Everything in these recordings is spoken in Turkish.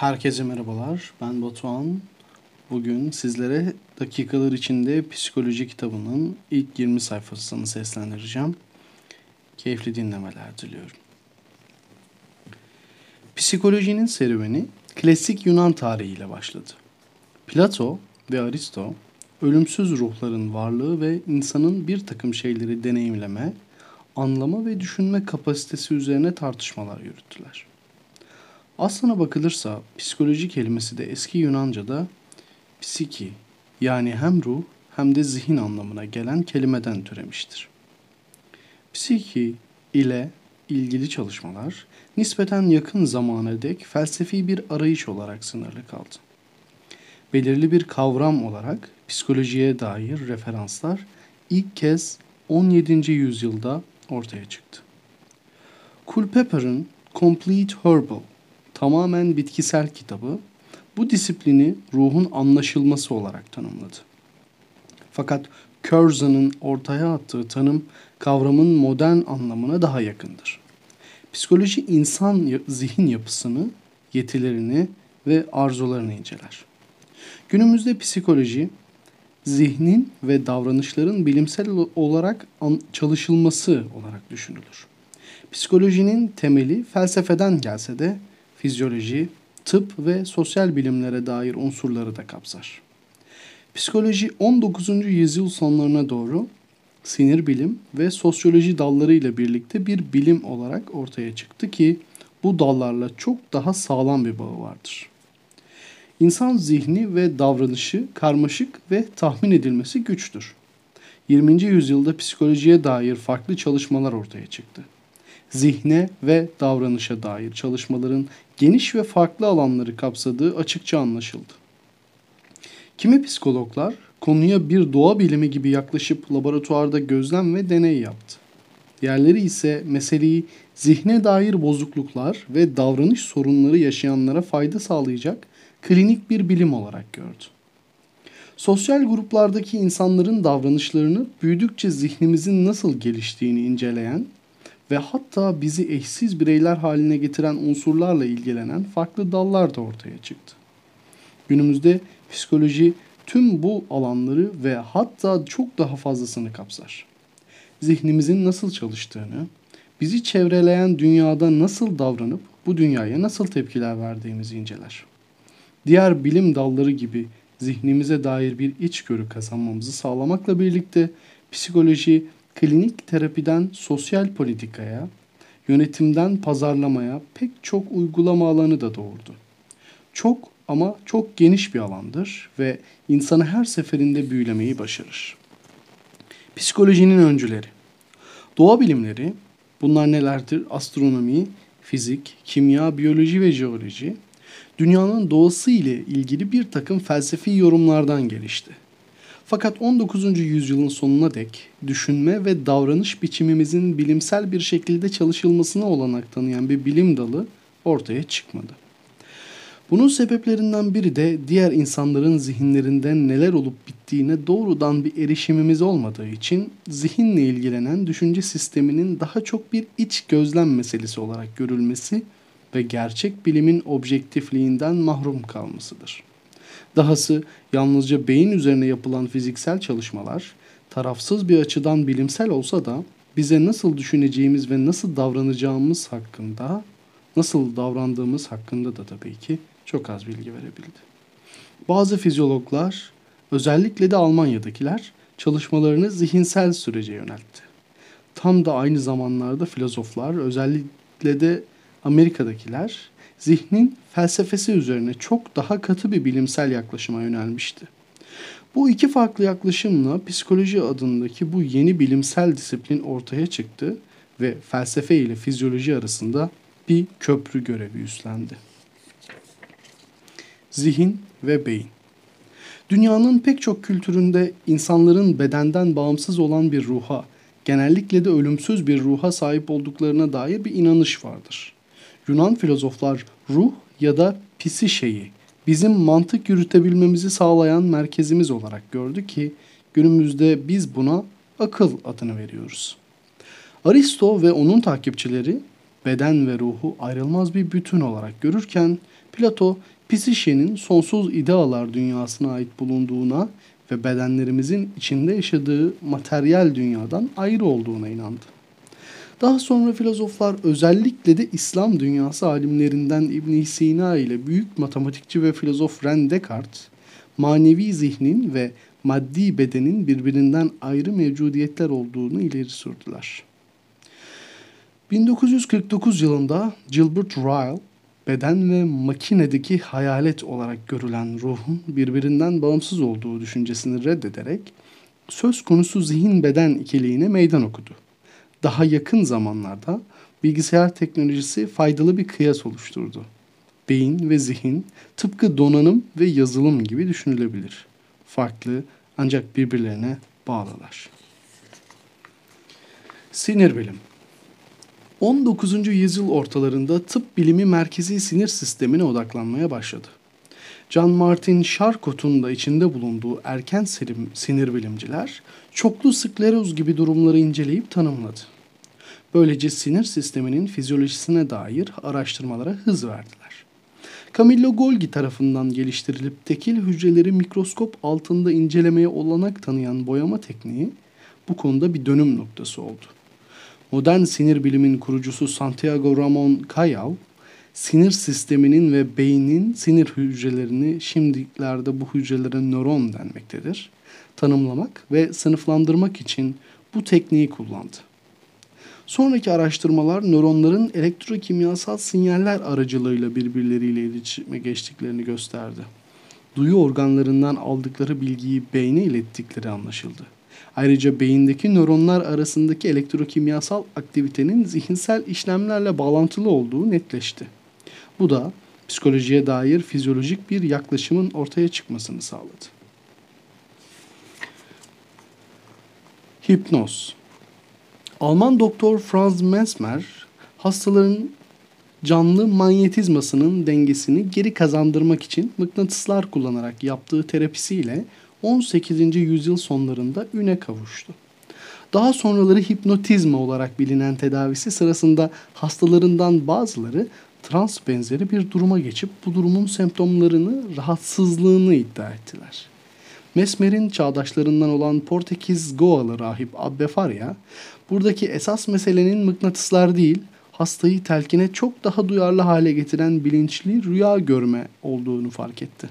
Herkese merhabalar. Ben Batuhan. Bugün sizlere dakikalar içinde psikoloji kitabının ilk 20 sayfasını seslendireceğim. Keyifli dinlemeler diliyorum. Psikolojinin serüveni klasik Yunan tarihiyle başladı. Plato ve Aristo ölümsüz ruhların varlığı ve insanın bir takım şeyleri deneyimleme, anlama ve düşünme kapasitesi üzerine tartışmalar yürüttüler. Aslına bakılırsa psikoloji kelimesi de eski Yunanca'da psiki yani hem ruh hem de zihin anlamına gelen kelimeden türemiştir. Psiki ile ilgili çalışmalar nispeten yakın zamana dek felsefi bir arayış olarak sınırlı kaldı. Belirli bir kavram olarak psikolojiye dair referanslar ilk kez 17. yüzyılda ortaya çıktı. Culpeper'ın Complete Herbal tamamen bitkisel kitabı bu disiplini ruhun anlaşılması olarak tanımladı. Fakat Curzon'un ortaya attığı tanım kavramın modern anlamına daha yakındır. Psikoloji insan zihin yapısını, yetilerini ve arzularını inceler. Günümüzde psikoloji zihnin ve davranışların bilimsel olarak çalışılması olarak düşünülür. Psikolojinin temeli felsefeden gelse de fizyoloji, tıp ve sosyal bilimlere dair unsurları da kapsar. Psikoloji 19. yüzyıl sonlarına doğru sinir bilim ve sosyoloji dallarıyla birlikte bir bilim olarak ortaya çıktı ki bu dallarla çok daha sağlam bir bağı vardır. İnsan zihni ve davranışı karmaşık ve tahmin edilmesi güçtür. 20. yüzyılda psikolojiye dair farklı çalışmalar ortaya çıktı zihne ve davranışa dair çalışmaların geniş ve farklı alanları kapsadığı açıkça anlaşıldı. Kimi psikologlar konuya bir doğa bilimi gibi yaklaşıp laboratuvarda gözlem ve deney yaptı. Diğerleri ise meseleyi zihne dair bozukluklar ve davranış sorunları yaşayanlara fayda sağlayacak klinik bir bilim olarak gördü. Sosyal gruplardaki insanların davranışlarını büyüdükçe zihnimizin nasıl geliştiğini inceleyen ve hatta bizi eşsiz bireyler haline getiren unsurlarla ilgilenen farklı dallar da ortaya çıktı. Günümüzde psikoloji tüm bu alanları ve hatta çok daha fazlasını kapsar. Zihnimizin nasıl çalıştığını, bizi çevreleyen dünyada nasıl davranıp bu dünyaya nasıl tepkiler verdiğimizi inceler. Diğer bilim dalları gibi zihnimize dair bir içgörü kazanmamızı sağlamakla birlikte psikoloji klinik terapiden sosyal politikaya, yönetimden pazarlamaya pek çok uygulama alanı da doğurdu. Çok ama çok geniş bir alandır ve insanı her seferinde büyülemeyi başarır. Psikolojinin öncüleri. Doğa bilimleri, bunlar nelerdir? Astronomi, fizik, kimya, biyoloji ve jeoloji, dünyanın doğası ile ilgili bir takım felsefi yorumlardan gelişti. Fakat 19. yüzyılın sonuna dek düşünme ve davranış biçimimizin bilimsel bir şekilde çalışılmasına olanak tanıyan bir bilim dalı ortaya çıkmadı. Bunun sebeplerinden biri de diğer insanların zihinlerinde neler olup bittiğine doğrudan bir erişimimiz olmadığı için zihinle ilgilenen düşünce sisteminin daha çok bir iç gözlem meselesi olarak görülmesi ve gerçek bilimin objektifliğinden mahrum kalmasıdır. Dahası yalnızca beyin üzerine yapılan fiziksel çalışmalar tarafsız bir açıdan bilimsel olsa da bize nasıl düşüneceğimiz ve nasıl davranacağımız hakkında, nasıl davrandığımız hakkında da tabii ki çok az bilgi verebildi. Bazı fizyologlar, özellikle de Almanya'dakiler çalışmalarını zihinsel sürece yöneltti. Tam da aynı zamanlarda filozoflar, özellikle de Amerika'dakiler zihnin felsefesi üzerine çok daha katı bir bilimsel yaklaşıma yönelmişti. Bu iki farklı yaklaşımla psikoloji adındaki bu yeni bilimsel disiplin ortaya çıktı ve felsefe ile fizyoloji arasında bir köprü görevi üstlendi. Zihin ve beyin. Dünyanın pek çok kültüründe insanların bedenden bağımsız olan bir ruha, genellikle de ölümsüz bir ruha sahip olduklarına dair bir inanış vardır. Yunan filozoflar ruh ya da pisi şeyi bizim mantık yürütebilmemizi sağlayan merkezimiz olarak gördü ki günümüzde biz buna akıl adını veriyoruz. Aristo ve onun takipçileri beden ve ruhu ayrılmaz bir bütün olarak görürken Plato psişenin sonsuz idealar dünyasına ait bulunduğuna ve bedenlerimizin içinde yaşadığı materyal dünyadan ayrı olduğuna inandı. Daha sonra filozoflar özellikle de İslam dünyası alimlerinden ibn Sina ile büyük matematikçi ve filozof René Descartes, manevi zihnin ve maddi bedenin birbirinden ayrı mevcudiyetler olduğunu ileri sürdüler. 1949 yılında Gilbert Ryle, beden ve makinedeki hayalet olarak görülen ruhun birbirinden bağımsız olduğu düşüncesini reddederek söz konusu zihin-beden ikiliğine meydan okudu. Daha yakın zamanlarda bilgisayar teknolojisi faydalı bir kıyas oluşturdu. Beyin ve zihin tıpkı donanım ve yazılım gibi düşünülebilir. Farklı ancak birbirlerine bağlılar. Sinir bilim 19. yüzyıl ortalarında tıp bilimi merkezi sinir sistemine odaklanmaya başladı. John Martin Charcot'un da içinde bulunduğu erken sinir bilimciler çoklu skleroz gibi durumları inceleyip tanımladı. Böylece sinir sisteminin fizyolojisine dair araştırmalara hız verdiler. Camillo Golgi tarafından geliştirilip tekil hücreleri mikroskop altında incelemeye olanak tanıyan boyama tekniği bu konuda bir dönüm noktası oldu. Modern sinir bilimin kurucusu Santiago Ramon Callao, sinir sisteminin ve beynin sinir hücrelerini şimdilerde bu hücrelere nöron denmektedir. Tanımlamak ve sınıflandırmak için bu tekniği kullandı. Sonraki araştırmalar nöronların elektrokimyasal sinyaller aracılığıyla birbirleriyle iletişime geçtiklerini gösterdi. Duyu organlarından aldıkları bilgiyi beyne ilettikleri anlaşıldı. Ayrıca beyindeki nöronlar arasındaki elektrokimyasal aktivitenin zihinsel işlemlerle bağlantılı olduğu netleşti. Bu da psikolojiye dair fizyolojik bir yaklaşımın ortaya çıkmasını sağladı. Hipnoz Alman doktor Franz Mesmer hastaların canlı manyetizmasının dengesini geri kazandırmak için mıknatıslar kullanarak yaptığı terapisiyle 18. yüzyıl sonlarında üne kavuştu. Daha sonraları hipnotizma olarak bilinen tedavisi sırasında hastalarından bazıları trans benzeri bir duruma geçip bu durumun semptomlarını, rahatsızlığını iddia ettiler. Mesmer'in çağdaşlarından olan Portekiz Goalı rahip Abbe Faria, buradaki esas meselenin mıknatıslar değil, hastayı telkine çok daha duyarlı hale getiren bilinçli rüya görme olduğunu fark etti.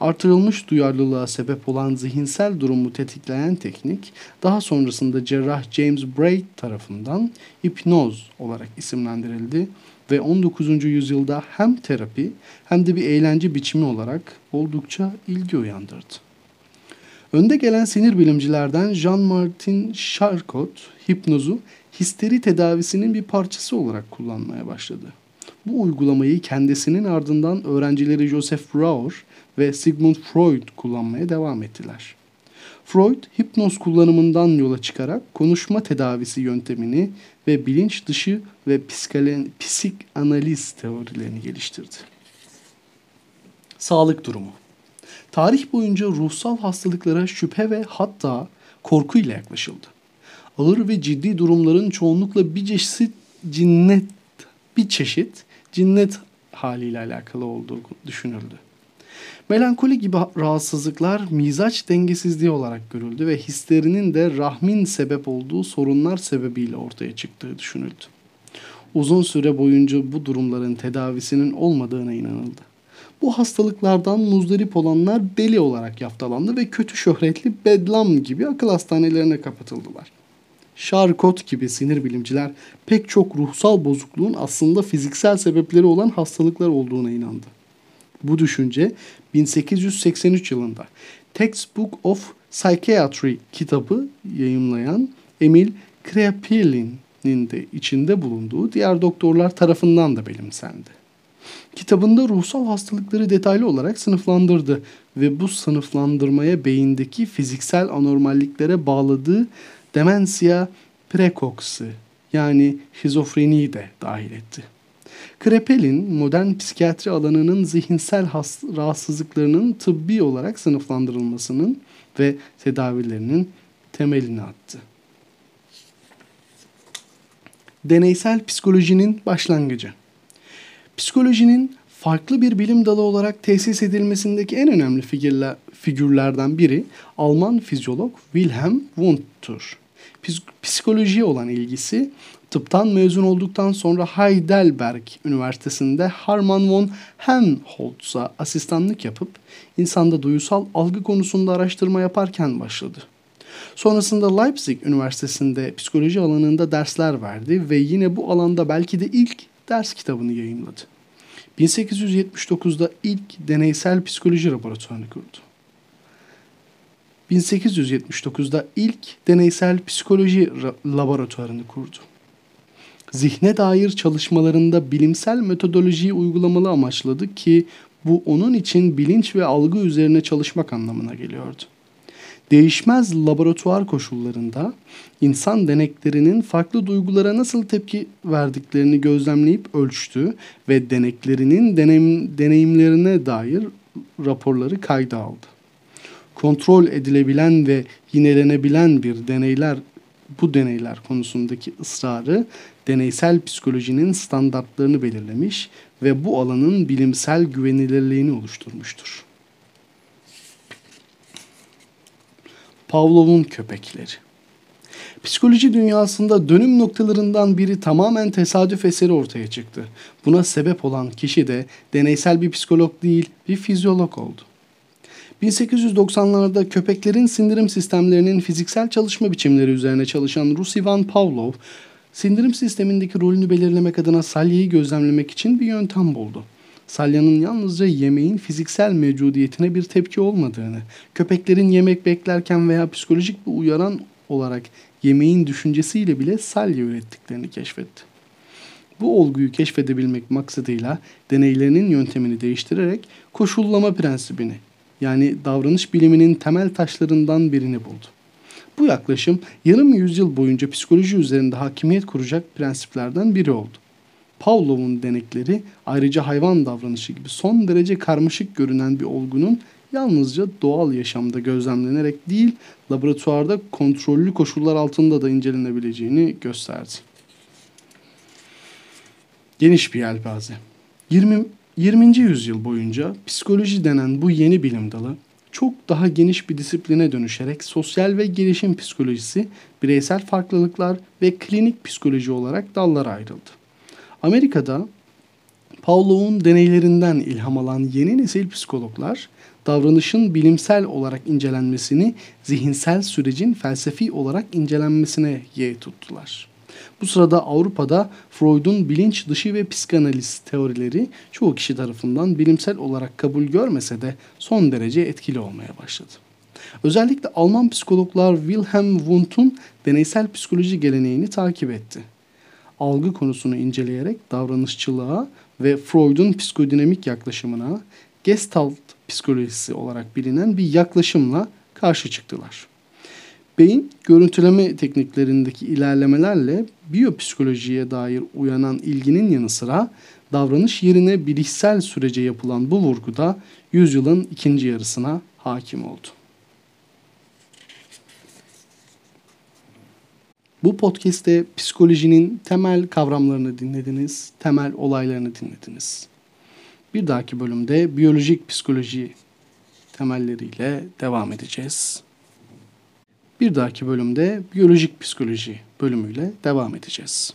Artırılmış duyarlılığa sebep olan zihinsel durumu tetikleyen teknik, daha sonrasında cerrah James Braid tarafından hipnoz olarak isimlendirildi ve 19. yüzyılda hem terapi hem de bir eğlence biçimi olarak oldukça ilgi uyandırdı. Önde gelen sinir bilimcilerden Jean-Martin Charcot hipnozu histeri tedavisinin bir parçası olarak kullanmaya başladı. Bu uygulamayı kendisinin ardından öğrencileri Joseph Brauer ve Sigmund Freud kullanmaya devam ettiler. Freud, hipnoz kullanımından yola çıkarak konuşma tedavisi yöntemini ve bilinç dışı ve psik analiz teorilerini geliştirdi. Sağlık durumu Tarih boyunca ruhsal hastalıklara şüphe ve hatta korku ile yaklaşıldı. Ağır ve ciddi durumların çoğunlukla bir çeşit cinnet bir çeşit cinnet haliyle alakalı olduğu düşünüldü. Melankoli gibi rahatsızlıklar mizaç dengesizliği olarak görüldü ve hislerinin de rahmin sebep olduğu sorunlar sebebiyle ortaya çıktığı düşünüldü. Uzun süre boyunca bu durumların tedavisinin olmadığına inanıldı. Bu hastalıklardan muzdarip olanlar deli olarak yaftalandı ve kötü şöhretli bedlam gibi akıl hastanelerine kapatıldılar. Charcot gibi sinir bilimciler pek çok ruhsal bozukluğun aslında fiziksel sebepleri olan hastalıklar olduğuna inandı. Bu düşünce 1883 yılında Textbook of Psychiatry kitabı yayımlayan Emil Kraepelin'in de içinde bulunduğu diğer doktorlar tarafından da benimsendi. Kitabında ruhsal hastalıkları detaylı olarak sınıflandırdı ve bu sınıflandırmaya beyindeki fiziksel anormalliklere bağladığı demensia precox'ı yani şizofreniyi de dahil etti. Krepel'in modern psikiyatri alanının zihinsel rahatsızlıklarının tıbbi olarak sınıflandırılmasının ve tedavilerinin temelini attı. Deneysel psikolojinin başlangıcı. Psikolojinin farklı bir bilim dalı olarak tesis edilmesindeki en önemli figürler, figürlerden biri Alman fizyolog Wilhelm Wundt'tur. Psikolojiye olan ilgisi tıptan mezun olduktan sonra Heidelberg Üniversitesi'nde Hermann von Helmholtz'a asistanlık yapıp insanda duyusal algı konusunda araştırma yaparken başladı. Sonrasında Leipzig Üniversitesi'nde psikoloji alanında dersler verdi ve yine bu alanda belki de ilk ders kitabını yayınladı. 1879'da ilk deneysel psikoloji laboratuvarını kurdu. 1879'da ilk deneysel psikoloji laboratuvarını kurdu. Zihne dair çalışmalarında bilimsel metodolojiyi uygulamalı amaçladı ki bu onun için bilinç ve algı üzerine çalışmak anlamına geliyordu değişmez laboratuvar koşullarında insan deneklerinin farklı duygulara nasıl tepki verdiklerini gözlemleyip ölçtü ve deneklerinin deneyim, deneyimlerine dair raporları kayda aldı. Kontrol edilebilen ve yinelenebilen bir deneyler bu deneyler konusundaki ısrarı deneysel psikolojinin standartlarını belirlemiş ve bu alanın bilimsel güvenilirliğini oluşturmuştur. Pavlov'un köpekleri. Psikoloji dünyasında dönüm noktalarından biri tamamen tesadüf eseri ortaya çıktı. Buna sebep olan kişi de deneysel bir psikolog değil, bir fizyolog oldu. 1890'larda köpeklerin sindirim sistemlerinin fiziksel çalışma biçimleri üzerine çalışan Rus Ivan Pavlov, sindirim sistemindeki rolünü belirlemek adına salyayı gözlemlemek için bir yöntem buldu salyanın yalnızca yemeğin fiziksel mevcudiyetine bir tepki olmadığını, köpeklerin yemek beklerken veya psikolojik bir uyaran olarak yemeğin düşüncesiyle bile salya ürettiklerini keşfetti. Bu olguyu keşfedebilmek maksadıyla deneylerinin yöntemini değiştirerek koşullama prensibini yani davranış biliminin temel taşlarından birini buldu. Bu yaklaşım yarım yüzyıl boyunca psikoloji üzerinde hakimiyet kuracak prensiplerden biri oldu. Pavlov'un denekleri ayrıca hayvan davranışı gibi son derece karmaşık görünen bir olgunun yalnızca doğal yaşamda gözlemlenerek değil, laboratuvarda kontrollü koşullar altında da incelenebileceğini gösterdi. Geniş bir yelpaze. 20, 20. yüzyıl boyunca psikoloji denen bu yeni bilim dalı çok daha geniş bir disipline dönüşerek sosyal ve gelişim psikolojisi, bireysel farklılıklar ve klinik psikoloji olarak dallara ayrıldı. Amerika'da Pavlov'un deneylerinden ilham alan yeni nesil psikologlar davranışın bilimsel olarak incelenmesini zihinsel sürecin felsefi olarak incelenmesine ye tuttular. Bu sırada Avrupa'da Freud'un bilinç dışı ve psikanaliz teorileri çoğu kişi tarafından bilimsel olarak kabul görmese de son derece etkili olmaya başladı. Özellikle Alman psikologlar Wilhelm Wundt'un deneysel psikoloji geleneğini takip etti algı konusunu inceleyerek davranışçılığa ve Freud'un psikodinamik yaklaşımına Gestalt psikolojisi olarak bilinen bir yaklaşımla karşı çıktılar. Beyin görüntüleme tekniklerindeki ilerlemelerle biyopsikolojiye dair uyanan ilginin yanı sıra davranış yerine bilişsel sürece yapılan bu vurguda yüzyılın ikinci yarısına hakim oldu. Bu podcast'te psikolojinin temel kavramlarını dinlediniz, temel olaylarını dinlediniz. Bir dahaki bölümde biyolojik psikoloji temelleriyle devam edeceğiz. Bir dahaki bölümde biyolojik psikoloji bölümüyle devam edeceğiz.